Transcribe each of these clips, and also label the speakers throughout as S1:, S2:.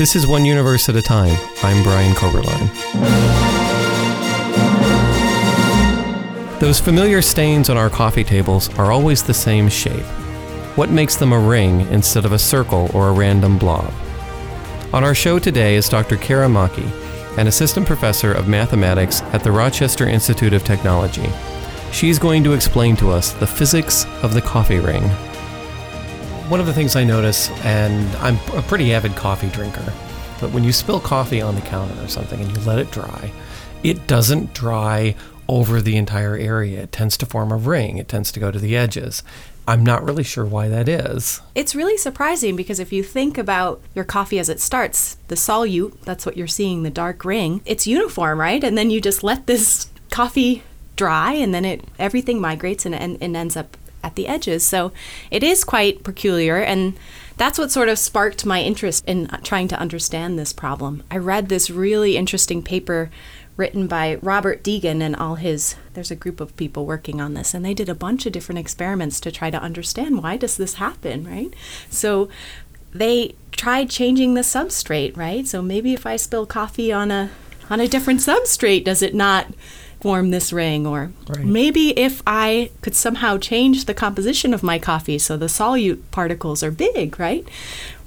S1: This is One Universe at a Time. I'm Brian Koberlein. Those familiar stains on our coffee tables are always the same shape. What makes them a ring instead of a circle or a random blob? On our show today is Dr. Kara Maki, an assistant professor of mathematics at the Rochester Institute of Technology. She's going to explain to us the physics of the coffee ring. One of the things I notice, and I'm a pretty avid coffee drinker, but when you spill coffee on the counter or something and you let it dry, it doesn't dry over the entire area. It tends to form a ring, it tends to go to the edges. I'm not really sure why that is.
S2: It's really surprising because if you think about your coffee as it starts, the solute, that's what you're seeing, the dark ring, it's uniform, right? And then you just let this coffee dry and then it everything migrates and, and, and ends up at the edges. So it is quite peculiar. And that's what sort of sparked my interest in trying to understand this problem. I read this really interesting paper written by Robert Deegan and all his there's a group of people working on this and they did a bunch of different experiments to try to understand why does this happen, right? So they tried changing the substrate, right? So maybe if I spill coffee on a on a different substrate, does it not form this ring or right. maybe if i could somehow change the composition of my coffee so the solute particles are big right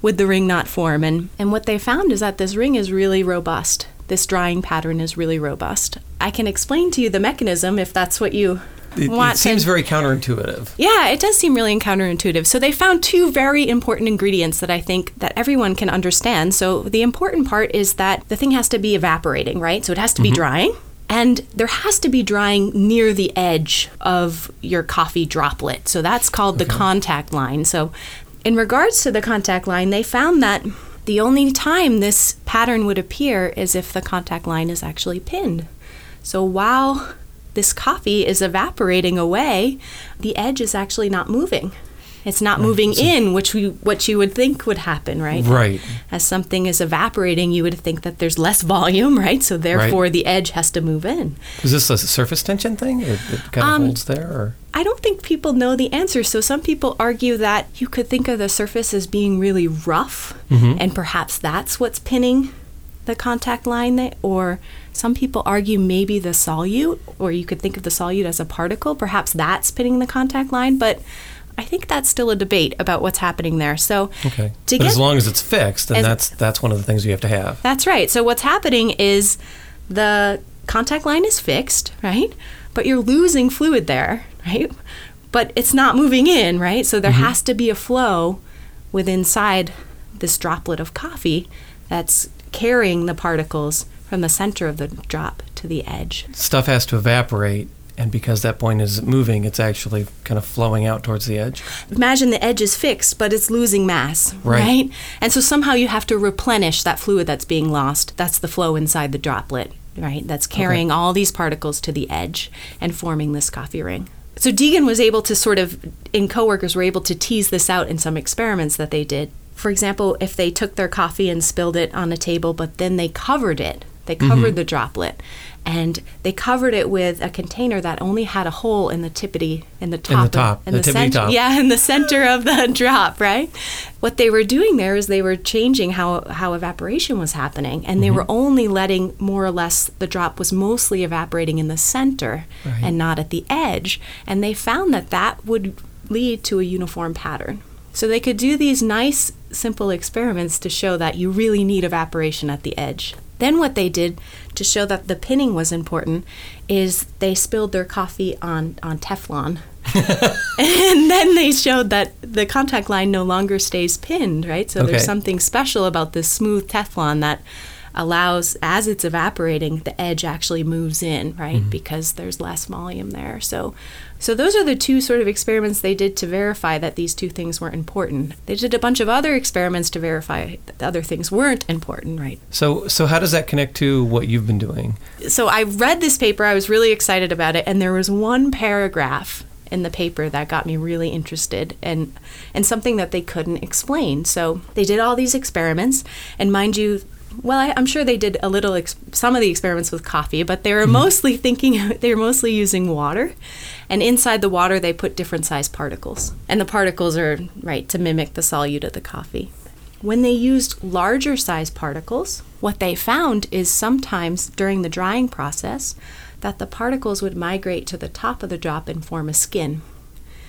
S2: would the ring not form? And and what they found is that this ring is really robust. This drying pattern is really robust. I can explain to you the mechanism if that's what you
S1: it,
S2: want
S1: it seems very counterintuitive.
S2: Yeah it does seem really counterintuitive. So they found two very important ingredients that i think that everyone can understand. So the important part is that the thing has to be evaporating right? So it has to be mm-hmm. drying and there has to be drying near the edge of your coffee droplet. So that's called okay. the contact line. So, in regards to the contact line, they found that the only time this pattern would appear is if the contact line is actually pinned. So, while this coffee is evaporating away, the edge is actually not moving. It's not moving so, in, which we what you would think would happen, right?
S1: Right.
S2: As something is evaporating, you would think that there's less volume, right? So therefore, right. the edge has to move in.
S1: Is this a surface tension thing? It, it kind of um, holds there, or?
S2: I don't think people know the answer. So some people argue that you could think of the surface as being really rough, mm-hmm. and perhaps that's what's pinning the contact line there, or some people argue maybe the solute, or you could think of the solute as a particle. Perhaps that's pinning the contact line, but I think that's still a debate about what's happening there. So,
S1: okay. but get, as long as it's fixed, then as, that's that's one of the things you have to have.
S2: That's right. So what's happening is the contact line is fixed, right? But you're losing fluid there, right? But it's not moving in, right? So there mm-hmm. has to be a flow with inside this droplet of coffee that's carrying the particles from the center of the drop to the edge.
S1: Stuff has to evaporate and because that point is moving, it's actually kind of flowing out towards the edge.
S2: Imagine the edge is fixed, but it's losing mass, right? right? And so somehow you have to replenish that fluid that's being lost. That's the flow inside the droplet, right? That's carrying okay. all these particles to the edge and forming this coffee ring. So Deegan was able to sort of, in coworkers, were able to tease this out in some experiments that they did. For example, if they took their coffee and spilled it on a table, but then they covered it, they covered mm-hmm. the droplet and they covered it with a container that only had a hole in the tippity in the top
S1: in the top in
S2: the,
S1: the
S2: center
S1: top.
S2: yeah in the center of the drop right what they were doing there is they were changing how how evaporation was happening and they mm-hmm. were only letting more or less the drop was mostly evaporating in the center right. and not at the edge and they found that that would lead to a uniform pattern so they could do these nice simple experiments to show that you really need evaporation at the edge then what they did to show that the pinning was important is they spilled their coffee on, on Teflon. and then they showed that the contact line no longer stays pinned, right? So okay. there's something special about this smooth Teflon that allows, as it's evaporating, the edge actually moves in, right? Mm-hmm. Because there's less volume there. So, so those are the two sort of experiments they did to verify that these two things were important. They did a bunch of other experiments to verify that the other things weren't important, right?
S1: So, so how does that connect to what you've been doing?
S2: So I read this paper. I was really excited about it, and there was one paragraph in the paper that got me really interested and and something that they couldn't explain. So they did all these experiments, and mind you, well, I, am sure they did a little, ex- some of the experiments with coffee, but they were mm-hmm. mostly thinking, they were mostly using water. And inside the water, they put different size particles. And the particles are, right, to mimic the solute of the coffee. when they used larger size particles, what they found is sometimes during the drying process that the particles would migrate to the top of the drop and form a skin.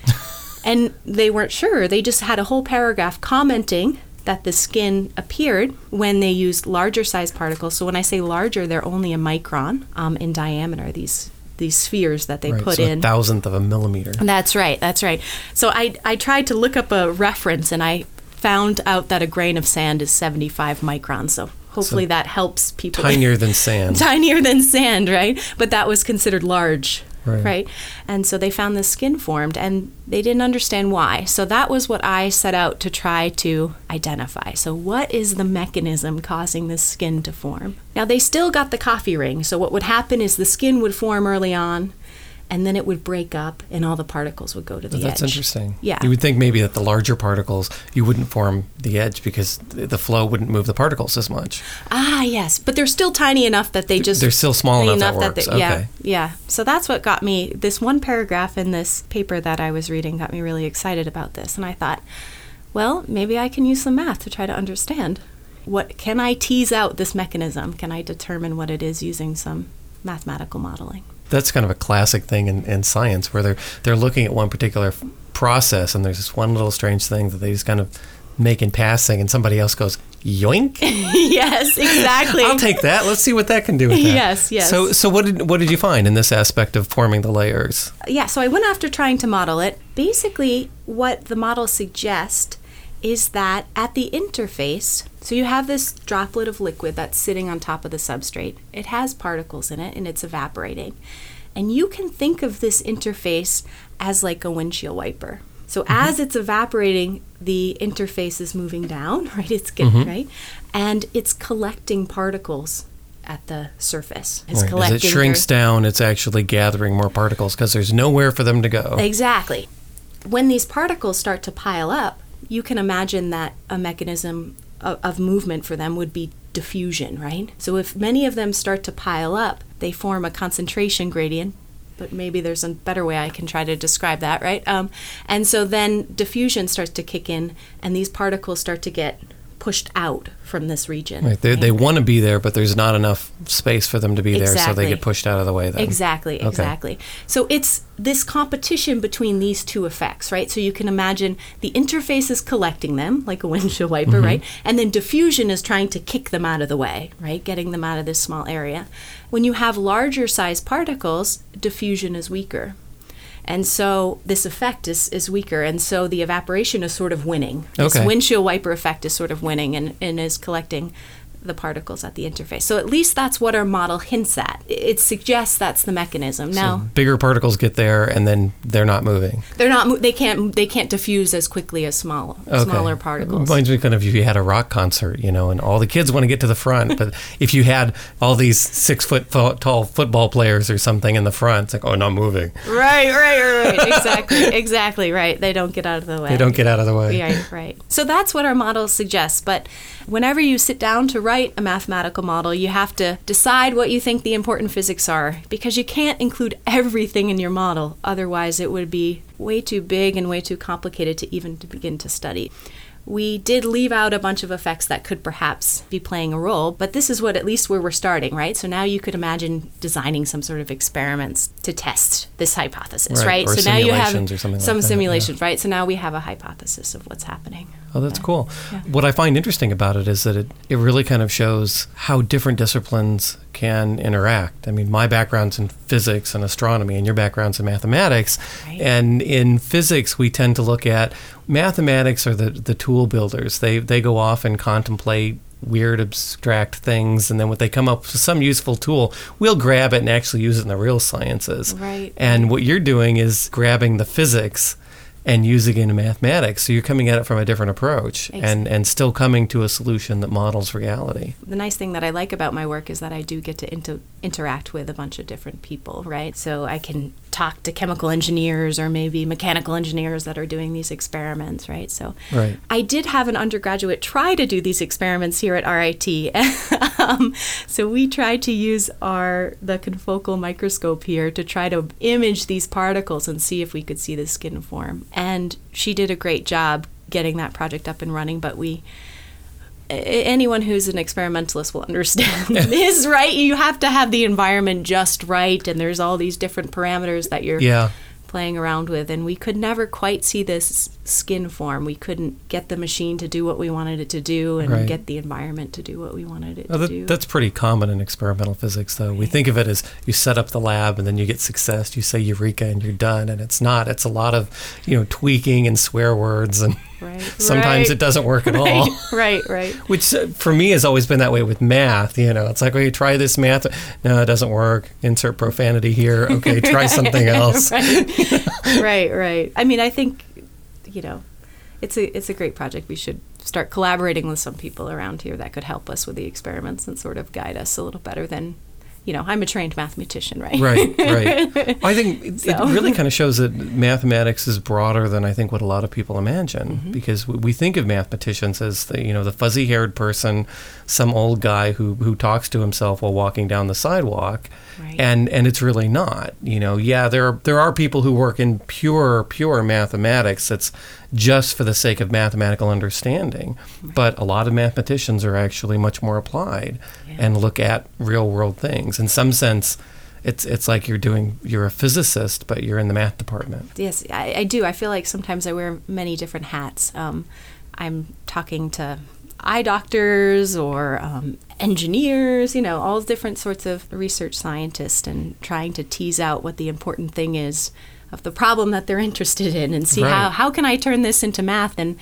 S2: and they weren't sure. They just had a whole paragraph commenting that the skin appeared when they used larger size particles. So when I say larger, they're only a micron um, in diameter. These these spheres that they
S1: right,
S2: put
S1: so
S2: in.
S1: A thousandth of a millimeter.
S2: That's right. That's right. So I I tried to look up a reference and I found out that a grain of sand is 75 microns. So hopefully so that helps people.
S1: Tinier than sand.
S2: tinier than sand, right? But that was considered large Right. right. And so they found the skin formed and they didn't understand why. So that was what I set out to try to identify. So, what is the mechanism causing this skin to form? Now, they still got the coffee ring. So, what would happen is the skin would form early on and then it would break up and all the particles would go to the
S1: That's
S2: edge.
S1: That's interesting.
S2: Yeah.
S1: You would think maybe that the larger particles, you wouldn't form the edge because the flow wouldn't move the particles as much.
S2: Ah, yes. But they're still tiny enough that they just.
S1: They're still small enough, enough that works.
S2: They, yeah, okay. Yeah. So that's what got me, this one paragraph in this paper that I was reading got me really excited about this. And I thought, well, maybe I can use some math to try to understand. What can I tease out this mechanism? Can I determine what it is using some mathematical modeling?
S1: That's kind of a classic thing in, in science where they're they're looking at one particular f- process and there's this one little strange thing that they just kind of make in passing and somebody else goes yoink?
S2: Yes exactly.
S1: I'll take that. Let's see what that can do with that.
S2: Yes yes.
S1: So so what did what did you find in this aspect of forming the layers?
S2: Yeah so i went after trying to model it. Basically what the model suggests is that at the interface, so you have this droplet of liquid that's sitting on top of the substrate. It has particles in it and it's evaporating. And you can think of this interface as like a windshield wiper. So mm-hmm. as it's evaporating, the interface is moving down, right? It's getting mm-hmm. right, and it's collecting particles at the surface.
S1: It's right. collecting. As it shrinks down, it's actually gathering more particles because there's nowhere for them to go.
S2: Exactly. When these particles start to pile up, you can imagine that a mechanism of, of, movement for them would be diffusion, right? So if many of them start to pile up, they form a concentration gradient. But maybe there's a better way I can try to describe that, right? Um, and so then diffusion starts to kick in, and these particles start to get pushed out from this region.
S1: Right. They,
S2: right?
S1: they want to be there, but there's not enough space for them to be exactly. there, so they get pushed out of the way. Then.
S2: Exactly. Okay. Exactly. So it's this competition between these two effects, right? So you can imagine the interface is collecting them like a windshield wiper, mm-hmm. right? And then diffusion is trying to kick them out of the way, right? Getting them out of this small area. When you have larger size particles, diffusion is weaker. And so this effect is, is weaker. And so the evaporation is sort of winning. This okay. windshield wiper effect is sort of winning and, and is collecting the particles at the interface. So at least that's what our model hints at. It suggests that's the mechanism. Now,
S1: so bigger particles get there, and then they're not moving.
S2: They're not. They can't. They can't diffuse as quickly as small, okay. smaller particles.
S1: It reminds me kind of if you had a rock concert, you know, and all the kids want to get to the front, but if you had all these six foot tall football players or something in the front, it's like, oh, not moving.
S2: Right, right, right, right. exactly, exactly. Right. They don't get out of the way.
S1: They don't get out of the way.
S2: Right, right. So that's what our model suggests. But whenever you sit down to write write a mathematical model, you have to decide what you think the important physics are because you can't include everything in your model. Otherwise, it would be way too big and way too complicated to even to begin to study we did leave out a bunch of effects that could perhaps be playing a role, but this is what at least where we're starting, right? So now you could imagine designing some sort of experiments to test this hypothesis, right?
S1: right?
S2: so
S1: now you have
S2: some
S1: like
S2: simulations, yeah. right? So now we have a hypothesis of what's happening.
S1: Oh, that's cool. Yeah. What I find interesting about it is that it, it really kind of shows how different disciplines can interact. I mean, my background's in physics and astronomy, and your background's in mathematics. Right. And in physics, we tend to look at mathematics are the, the tool builders. They, they go off and contemplate weird abstract things and then when they come up with some useful tool we'll grab it and actually use it in the real sciences
S2: right
S1: and what you're doing is grabbing the physics and using it in mathematics. So you're coming at it from a different approach exactly. and, and still coming to a solution that models reality.
S2: The nice thing that I like about my work is that I do get to inter- interact with a bunch of different people, right? So I can talk to chemical engineers or maybe mechanical engineers that are doing these experiments, right? So
S1: right.
S2: I did have an undergraduate try to do these experiments here at RIT. um, so we tried to use our the confocal microscope here to try to image these particles and see if we could see the skin form. And she did a great job getting that project up and running, but we anyone who's an experimentalist will understand this, right? You have to have the environment just right, and there's all these different parameters that you're
S1: Yeah.
S2: playing around with. And we could never quite see this skin form. We couldn't get the machine to do what we wanted it to do, and
S1: Right.
S2: get the environment to do what we wanted it
S1: Well,
S2: to
S1: that,
S2: do.
S1: that's pretty common in experimental physics, though. We think of it as you set up the lab and then you get success. You say eureka and you're done, and it's not. It's a lot of you know tweaking and swear words, and
S2: right.
S1: sometimes
S2: right.
S1: it doesn't work at all.
S2: right, right.
S1: Which uh, for me has always been that way with math. You know, it's like, oh, you try this math. No, it doesn't work. Insert profanity here. Okay, try something else.
S2: right. right, right. I mean, I think you know, it's a it's a great project. We should start collaborating with some people around here that could help us with the experiments and sort of guide us a little better than, you know, I'm a trained mathematician, right?
S1: Right, right. I think it,
S2: So.
S1: it really kind of shows that mathematics is broader than I think what a lot of people imagine.
S2: Mm-hmm.
S1: Because we- think of mathematicians as the you know the fuzzy-haired person, some old guy who who talks to himself while walking down the sidewalk,
S2: Right.
S1: and and it's really not. You know, yeah, there are, there are people who work in pure pure mathematics. That's just for the sake of mathematical understanding. But a lot of mathematicians are actually much more applied
S2: Yeah.
S1: and look at real world things. In some sense, it's it's like you're doing you're a physicist, but you're in the math department.
S2: Yes, I, I do. I feel like sometimes I wear many different hats. Um, I'm talking to eye doctors or um, engineers, you know, all different sorts of research scientists, and trying to tease out what the important thing is of the problem that they're interested in, and see how
S1: Right.
S2: how can I turn this into math and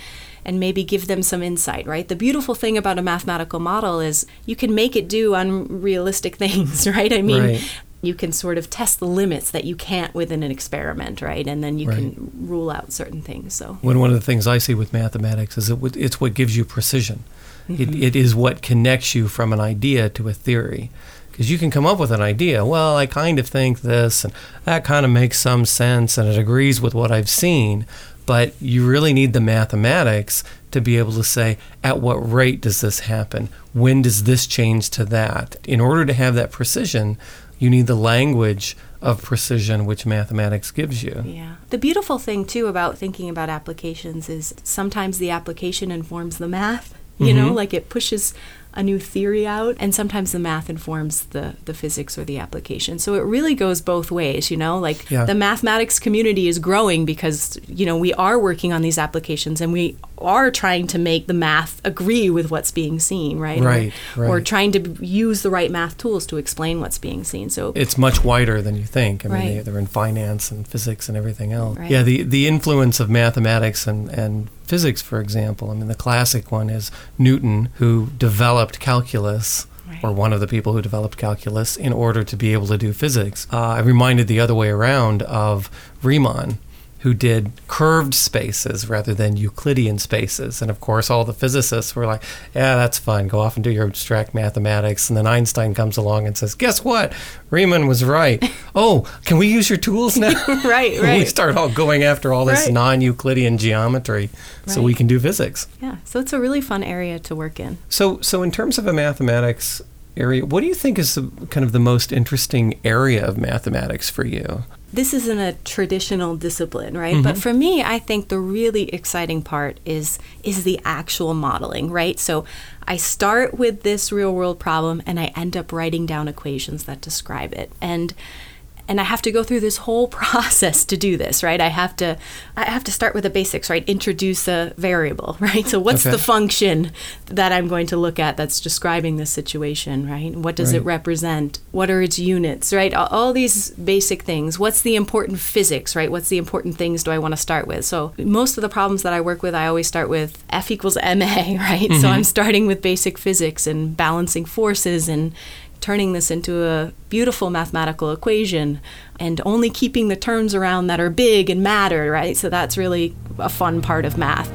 S2: and maybe give them some insight. Right. The beautiful thing about a mathematical model is you can make it do unrealistic things. Right. I mean.
S1: Right.
S2: You can sort of test the limits that you can't within an experiment, right? And then you
S1: Right.
S2: can rule out certain things. So
S1: When one of the things I see with mathematics is it, would- it's what gives you precision. It, mm-hmm. it is what connects you from an idea to a theory. Because you can come up with an idea. Well, I kind of think this, and that kind of makes some sense, and it agrees with what I've seen. But you really need the mathematics to be able to say, at what rate does this happen? When does this change to that? In order to have that precision, you need the language of precision which mathematics gives you.
S2: Yeah. The beautiful thing too about thinking about applications is sometimes the application informs the math. You know,
S1: Mhm.
S2: like it pushes a new theory out, and sometimes the math informs the, the physics or the application. So it really goes both ways, you know? Like
S1: Yeah.
S2: the mathematics community is growing because, you know, we are working on these applications and we are trying to make the math agree with what's being seen, right? Or-
S1: Right,
S2: Or, trying to b- use the right math tools to explain what's being seen. So
S1: it's much wider than you think. I mean,
S2: Right.
S1: they, they're in finance and physics and everything else.
S2: Right.
S1: Yeah, the, the influence of mathematics and, and physics, for example. I mean, the classic one is Newton, who developed calculus,
S2: Right.
S1: or one of the people who developed calculus, in order to be able to do physics. Uh, I reminded the other way around of Riemann. Who did curved spaces rather than Euclidean spaces? And of course, all the physicists were like, "Yeah, that's fun. Go off and do your abstract mathematics." And then Einstein comes along and says, "Guess what? Riemann was right. oh, can we use your tools now?"
S2: right, right.
S1: we start all going after all this
S2: Right.
S1: non-Euclidean geometry, so we can do physics.
S2: Yeah. So it's a really fun area to work in.
S1: So, so in terms of a mathematics area, what do you think is the, kind of the most interesting area of mathematics for you?
S2: This isn't a traditional discipline, right? But mm-hmm. for me, I think the really exciting part is is the actual modeling, right? So I start with this real world problem and I end up writing down equations that describe it. And and I have to go through this whole process to do this, right? I have to I have to start with the basics, right? Introduce a variable, right? So what's
S1: Okay.
S2: the function that I'm going to look at that's describing this situation, right? What does it represent? What are its units, right? All, all these basic things. What's the important physics, right? What's the important things do I want to start with? So most of the problems that I work with, I always start with F equals ma, right? So mm-hmm. I'm starting with basic physics and balancing forces and turning this into a beautiful mathematical equation and only keeping the terms around that are big and matter, right? So that's really a fun part of math.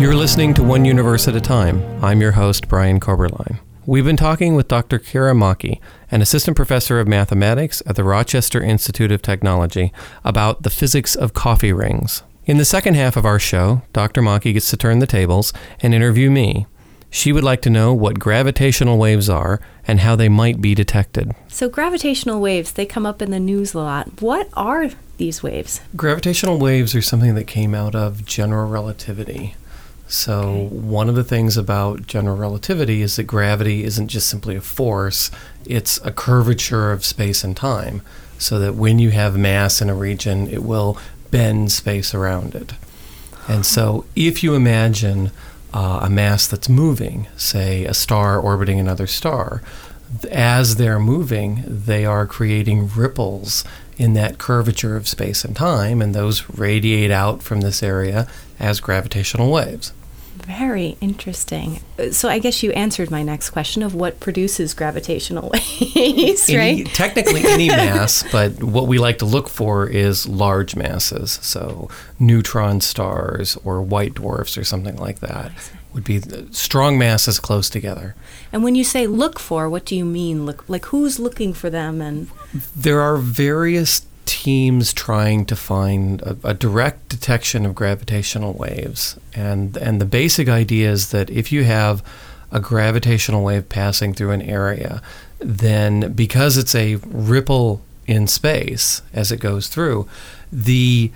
S1: You're listening to One Universe at a Time. I'm your host, Brian Koberlein. We've been talking with Dr. Kara Maki, an assistant professor of mathematics at the Rochester Institute of Technology, about the physics of coffee rings. In the second half of our show, Dr. Maki gets to turn the tables and interview me. She would like to know what gravitational waves are and how they might be detected.
S2: So gravitational waves, they come up in the news a lot. What are these waves?
S1: Gravitational waves are something that came out of general relativity. So, one of the things about general relativity is that gravity isn't just simply a force, it's a curvature of space and time. So that when you have mass in a region, it will bend space around it. And so, if you imagine uh, a mass that's moving, say a star orbiting another star, as they're moving, they are creating ripples in that curvature of space and time, and those radiate out from this area as gravitational waves.
S2: Very interesting. So I guess you answered my next question of what produces gravitational waves,
S1: Any,
S2: right?
S1: technically, any mass, but what we like to look for is large masses. So neutron stars or white dwarfs or something like that would be the strong masses close together.
S2: And when you say look for, what do you mean? Look like who's looking for them and
S1: There are various teams trying to find a, a, direct detection of gravitational waves, and and the basic idea is that if you have a gravitational wave passing through an area, then because it's a ripple in space as it goes through, the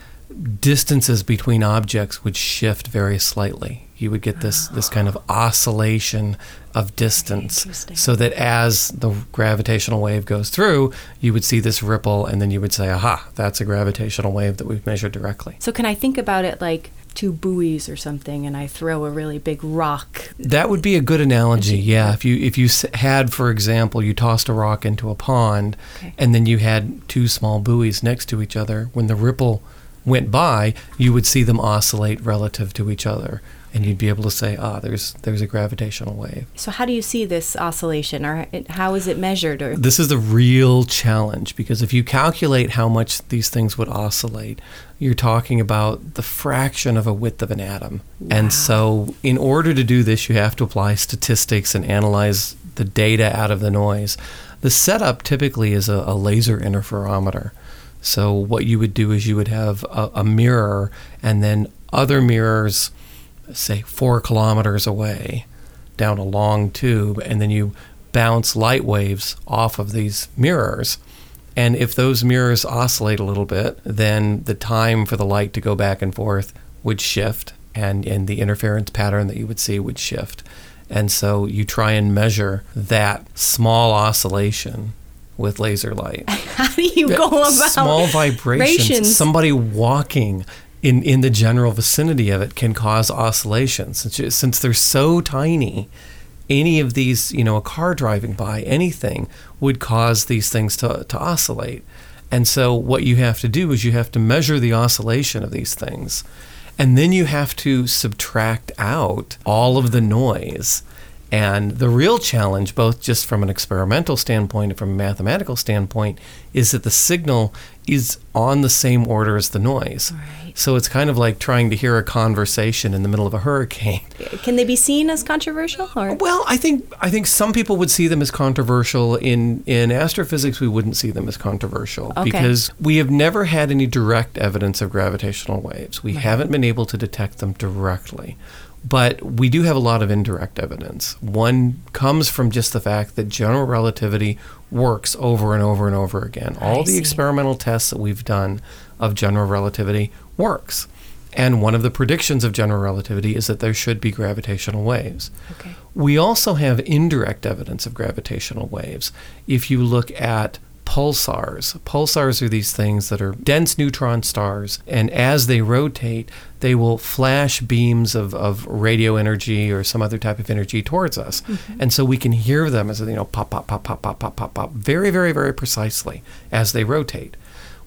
S1: distances between objects would shift very slightly. You would get this this kind of oscillation of distance, so that as the gravitational wave goes through, you would see this ripple, and then you would say, "Aha, that's a gravitational wave that we've measured directly."
S2: So can I think about it like two buoys or something, and I throw a really big rock?
S1: That would be a good analogy. Yeah, if you if you had, for example, you tossed a rock into a pond,
S2: Okay.
S1: and then you had two small buoys next to each other. When the ripple went by, you would see them oscillate relative to each other, and you'd be able to say, "Ah, there's there's a gravitational wave."
S2: So how do you see this oscillation, or how is it measured? Or
S1: This is the real challenge because if you calculate how much these things would oscillate, you're talking about the fraction of a width of an atom. And so, in order to do this, you have to apply statistics and analyze the data out of the noise. The setup typically is a, a laser interferometer. So, what you would do is you would have a, a mirror and then other mirrors, say four kilometers away, down a long tube, and then you bounce light waves off of these mirrors. And if those mirrors oscillate a little bit, then the time for the light to go back and forth would shift, and, and the interference pattern that you would see would shift. And so you try and measure that small oscillation with laser light.
S2: how do you go about
S1: small vibrations.
S2: vibrations?
S1: Somebody walking in, in the general vicinity of it can cause oscillations. Since, since they're so tiny, any of these, you know, a car driving by, anything would cause these things to, to oscillate. And so what you have to do is you have to measure the oscillation of these things. And then you have to subtract out all of the noise. And the real challenge, both just from an experimental standpoint and from a mathematical standpoint, is that the signal is on the same order as the noise.
S2: Right.
S1: So it's kind of like trying to hear a conversation in the middle of a hurricane.
S2: Can they be seen as controversial? Or
S1: Well, I think I think some people would see them as controversial. In in astrophysics, we wouldn't see them as controversial
S2: Okay.
S1: because we have never had any direct evidence of gravitational waves. We haven't been able to detect them directly. But we do have a lot of indirect evidence. One comes from just the fact that general relativity works over and over and over again. All
S2: I
S1: the
S2: see.
S1: experimental tests that we've done of general relativity works. And one of the predictions of general relativity is that there should be gravitational waves.
S2: okay,
S1: We also have indirect evidence of gravitational waves. If you look at pulsars, pulsars are these things that are dense neutron stars, and as they rotate, they will flash beams of, of radio energy or some other type of energy towards us. Mm-hmm. And so we can hear them as, you know, pop, pop, pop, pop, pop, pop, pop, pop, very, very, very precisely as they rotate.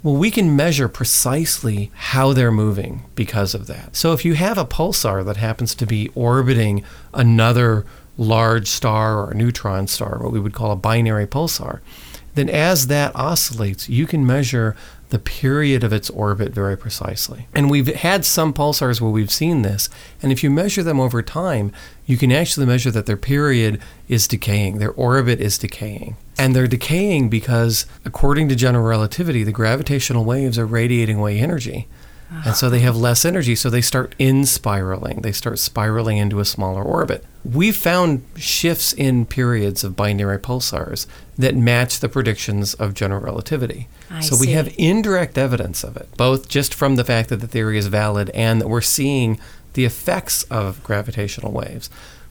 S1: Well, we can measure precisely how they're moving because of that. So if you have a pulsar that happens to be orbiting another large star or a neutron star, what we would call a binary pulsar, then as that oscillates, you can measure the period of its orbit very precisely. And we've had some pulsars where we've seen this, and if you measure them over time, you can actually measure that their period is decaying, their orbit is decaying. And they're decaying because, according to general relativity, the gravitational waves are radiating away energy. And so they have less energy, so they start in spiraling. They start spiraling into a smaller orbit. We've found shifts in periods of binary pulsars that match the predictions of general relativity.
S2: I
S1: so we have indirect evidence of it, both just from the fact that the theory is valid and that we're seeing the effects of gravitational waves,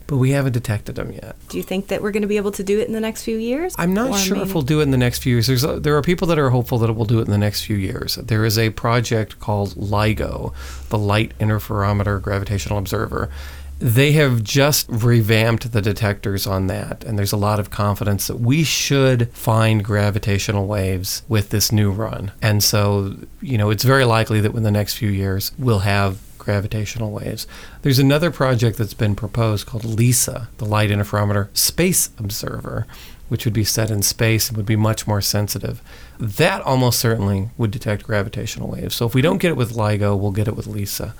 S1: but we haven't detected them yet.
S2: Do you think that we're going to be able to do it in the next few years?
S1: I'm not
S2: Or
S1: sure if we'll do it in the next few years. There's there are people that are hopeful that it will do it in the next few years. There is a project called LIGO, the Light Interferometer Gravitational Observer. They have just revamped the detectors on that, and there's a lot of confidence that we should find gravitational waves with this new run. And so, you know, it's very likely that in the next few years we'll have gravitational waves. There's another project that's been proposed called LISA, the Light Interferometer Space Observer, which would be set in space and would be much more sensitive. That almost certainly would detect gravitational waves. So if we don't get it with LIGO, we'll get it with LISA.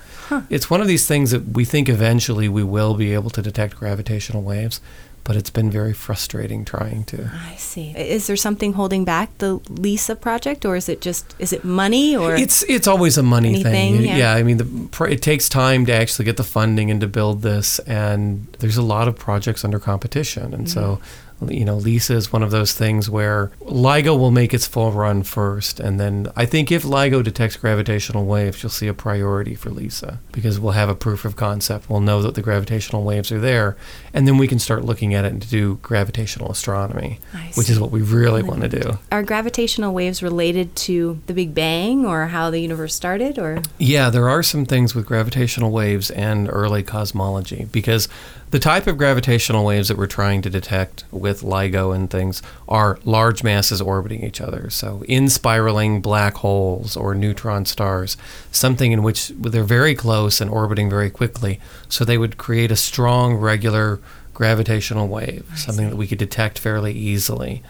S1: It's one of these things that we think eventually we will be able to detect gravitational waves, but it's been very frustrating trying to.
S2: I see. Is there something holding back the Lisa project, or is it just is it money or
S1: It's it's always a money
S2: Anything,
S1: thing.
S2: yeah.
S1: I mean, the, it takes time to actually get the funding and to build this, and there's a lot of projects under competition, and so mm-hmm. You know, Lisa is one of those things where LIGO will make its full run first, and then I think if LIGO detects gravitational waves, you'll see a priority for Lisa because we'll have a proof of concept. We'll know that the gravitational waves are there, and then we can start looking at it and to do gravitational astronomy, which is what we really want to do.
S2: are gravitational waves related to the Big Bang or how the universe started? Or
S1: Yeah, there are some things with gravitational waves and early cosmology because the type of gravitational waves that we're trying to detect with LIGO and things are large masses orbiting each other. So, in spiraling black holes or neutron stars, something in which they're very close and orbiting very quickly. So, they would create a strong, regular gravitational wave, something that we could detect fairly easily.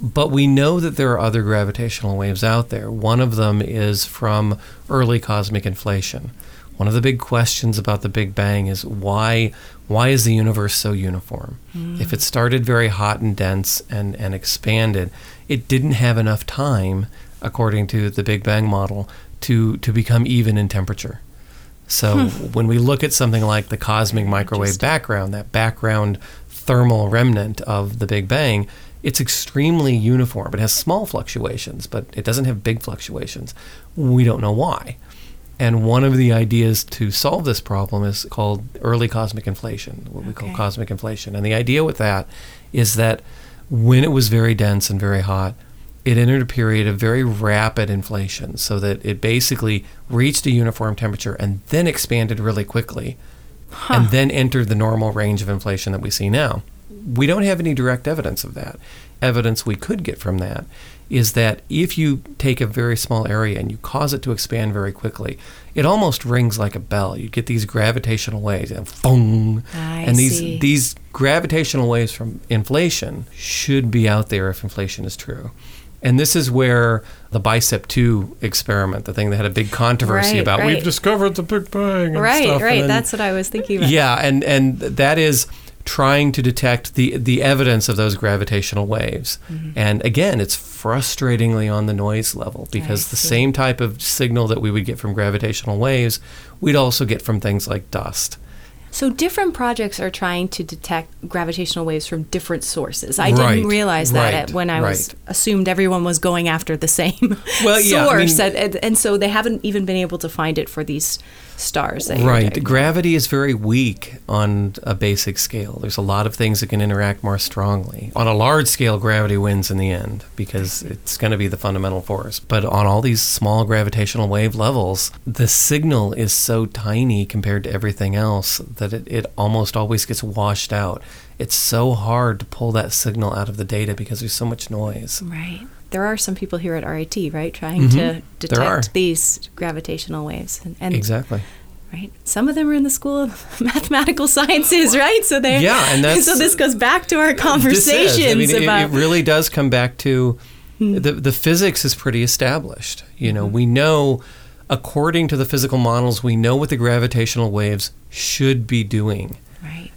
S1: But we know that there are other gravitational waves out there. One of them is from early cosmic inflation. One of the big questions about the Big Bang is why why is the universe so uniform? Hmm. If it started very hot and dense and, and expanded, it didn't have enough time, according to the Big Bang model, to, to become even in temperature. So hmm. when we look at something like the cosmic microwave background, that background thermal remnant of the Big Bang, it's extremely uniform. It has small fluctuations, but it doesn't have big fluctuations. We don't know why. And one of the ideas to solve this problem is called early cosmic inflation, what we call cosmic inflation. And the idea with that is that when it was very dense and very hot, it entered a period of very rapid inflation so that it basically reached a uniform temperature and then expanded really quickly and then entered the normal range of inflation that we see now. We don't have any direct evidence of that. Evidence we could get from that is that if you take a very small area and you cause it to expand very quickly, it almost rings like a bell. You get these gravitational waves and boom, and these
S2: see.
S1: these gravitational waves from inflation should be out there if inflation is true. And this is where the Bicep 2 experiment, the thing that had a big controversy
S2: Right,
S1: about,
S2: right.
S1: we've discovered the Big Bang. And
S2: right,
S1: stuff, and
S2: right. That's what I was thinking about.
S1: yeah, and and that is trying to detect the the evidence of those gravitational waves.
S2: Mm-hmm.
S1: And again, it's frustratingly on the noise level because the same type of signal that we would get from gravitational waves, we'd also get from things like dust.
S2: So different projects are trying to detect gravitational waves from different sources. I
S1: Right,
S2: didn't realize that
S1: right,
S2: when I was assumed everyone was going after the same
S1: Well, yeah, I
S2: source,
S1: mean-
S2: and, and so they haven't even been able to find it for these stars.
S1: Right. Gravity is very weak on a basic scale. There's a lot of things that can interact more strongly. On a large scale, gravity wins in the end because it's going to be the fundamental force. But on all these small gravitational wave levels, the signal is so tiny compared to everything else that it, it almost always gets washed out. It's so hard to pull that signal out of the data because there's so much noise.
S2: Right. There are some people here at RIT, right, trying
S1: Mhm.
S2: to detect these gravitational waves, and, and
S1: Exactly.
S2: right, some of them are in the School of Mathematical Sciences, right? So they
S1: Yeah, and that's-
S2: so this goes back to our conversations.
S1: I mean, it-
S2: about
S1: it, really does come back to the the physics is pretty established. You know, we know according to the physical models, we know what the gravitational waves should be doing.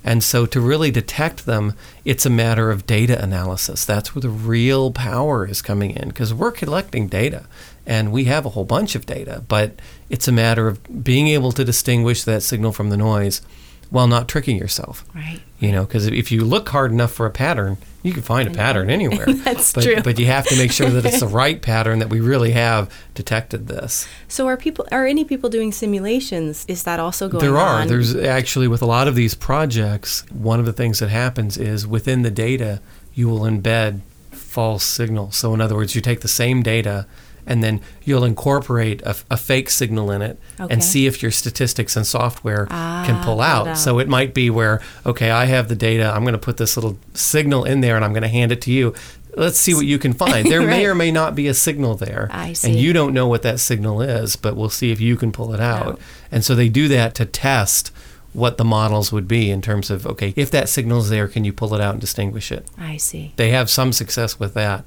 S1: And so to really detect them, it's a matter of data analysis. That's where the real power is coming in because we're collecting data and we have a whole bunch of data, but it's a matter of being able to distinguish that signal from the noise while not tricking yourself.
S2: Right.
S1: You know, because if you look hard enough for a pattern, you can find a mm-hmm. pattern anywhere.
S2: That's
S1: but,
S2: true.
S1: But you have to make sure that it's the right pattern that we really have detected this.
S2: So are people are any people doing simulations? Is that also going on?
S1: There are. There's actually with a lot of these projects, one of the things that happens is within the data, you will embed false signals. So in other words, you take the same data and then you'll incorporate a, a fake signal in it
S2: Okay.
S1: and see if your statistics and software can
S2: Ah,
S1: pull
S2: pull
S1: out.
S2: out.
S1: So it might be where, okay, I have the data, I'm going to put this little signal in there and I'm going to hand it to you. Let's see what you can find. There may or may not be a signal there.
S2: I
S1: And you don't know what that signal is, but we'll see if you can pull it out.
S2: Out.
S1: And so they do that to test what the models would be in terms of, okay, if that signal's there, can you pull it out and distinguish it?
S2: I see.
S1: They have some success with that.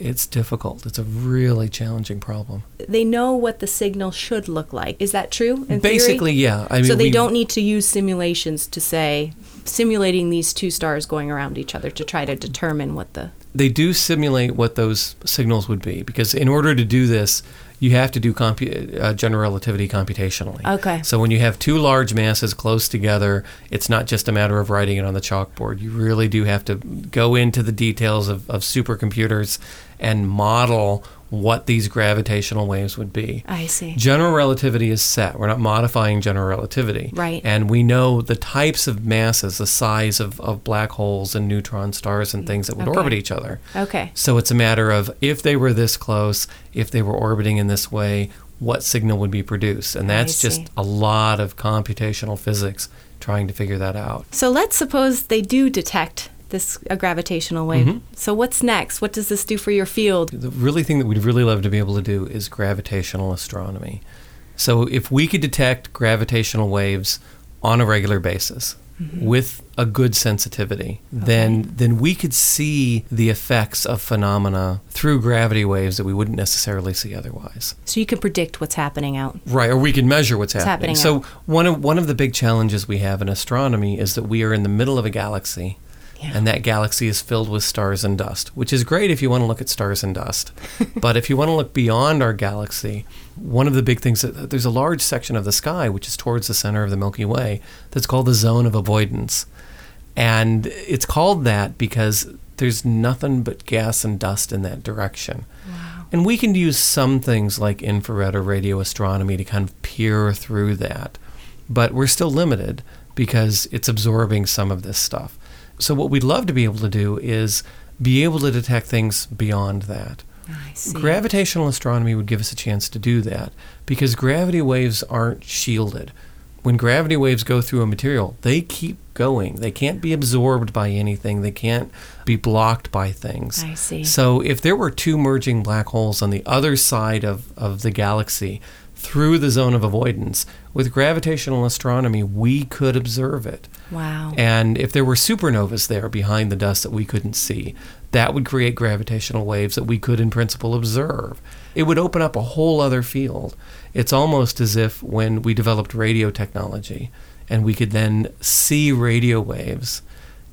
S1: It's difficult. It's a really challenging problem.
S2: They know what the signal should look like. Is that true? in theory?
S1: Basically, yeah. I mean,
S2: so they don't need to use simulations to say simulating these two stars going around each other to try to determine what the
S1: they do simulate what those signals would be because in order to do this you have to do compu- uh, general relativity computationally
S2: Okay.
S1: so when you have two large masses close together it's not just a matter of writing it on the chalkboard you really do have to go into the details of, of supercomputers and model what these gravitational waves would be
S2: I see.
S1: General relativity is set. We're not modifying general relativity.
S2: Right.
S1: And we know the types of masses, the size of, of black holes and neutron stars and things that would
S2: Okay.
S1: orbit each other.
S2: Okay.
S1: So it's a matter of if they were this close, if they were orbiting in this way, what signal would be produced. And that's just a lot of computational physics trying to figure that out.
S2: So let's suppose they do detect this a gravitational wave.
S1: Mm-hmm.
S2: So what's next? What does this do for your field?
S1: The really thing that we'd really love to be able to do is gravitational astronomy. So if we could detect gravitational waves on a regular basis with a good sensitivity, then then we could see the effects of phenomena through gravity waves that we wouldn't necessarily see otherwise.
S2: So you can predict what's happening out.
S1: Right, or we can measure what's happening.
S2: happening
S1: So
S2: out.
S1: one of one of the big challenges we have in astronomy is that we are in the middle of a galaxy.
S2: Yeah.
S1: And that galaxy is filled with stars and dust, which is great if you want to look at stars and dust. but if you want to look beyond our galaxy, one of the big things that there's a large section of the sky which is towards the center of the Milky Way that's called the zone of avoidance. And it's called that because there's nothing but gas and dust in that direction. And we can use some things like infrared or radio astronomy to kind of peer through that. But we're still limited because it's absorbing some of this stuff. So, what we'd love to be able to do is be able to detect things beyond that.
S2: Ah, I see.
S1: Gravitational astronomy would give us a chance to do that because gravity waves aren't shielded. When gravity waves go through a material, they keep going. They can't be absorbed by anything, they can't be blocked by things.
S2: I see.
S1: So, if there were two merging black holes on the other side of, of the galaxy through the zone of avoidance, with gravitational astronomy, we could observe it.
S2: wow.
S1: And if there were supernovas there behind the dust that we couldn't see, that would create gravitational waves that we could, in principle, observe. It would open up a whole other field. It's almost as if when we developed radio technology and we could then see radio waves,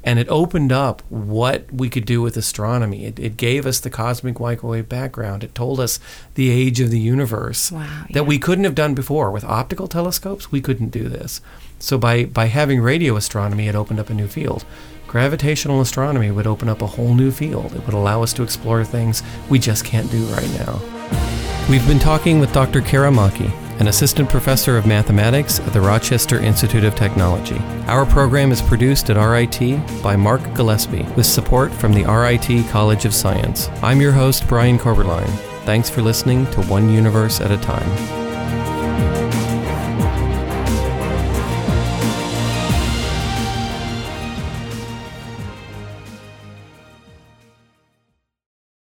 S1: and it opened up what we could do with astronomy. It, it gave us the cosmic microwave background. It told us the age of the universe
S2: Wow,
S1: that
S2: yeah.
S1: we couldn't have done before. With optical telescopes, we couldn't do this. So by, by having radio astronomy, it opened up a new field. Gravitational astronomy would open up a whole new field. It would allow us to explore things we just can't do right now. We've been talking with Dr. Kara Maki, an assistant professor of mathematics at the Rochester Institute of Technology. Our program is produced at RIT by Mark Gillespie with support from the RIT College of Science. I'm your host, Brian Koberlein. Thanks for listening to One Universe at a Time.